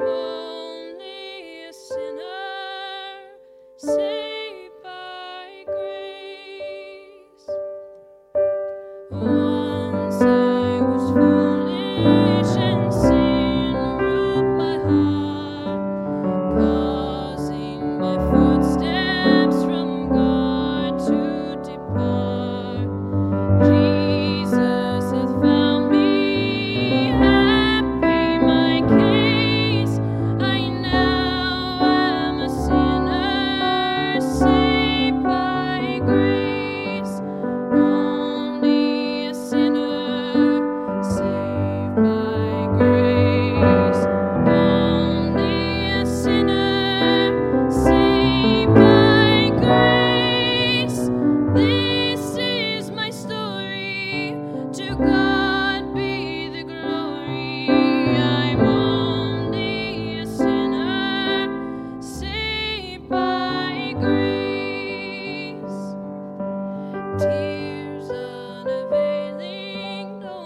Only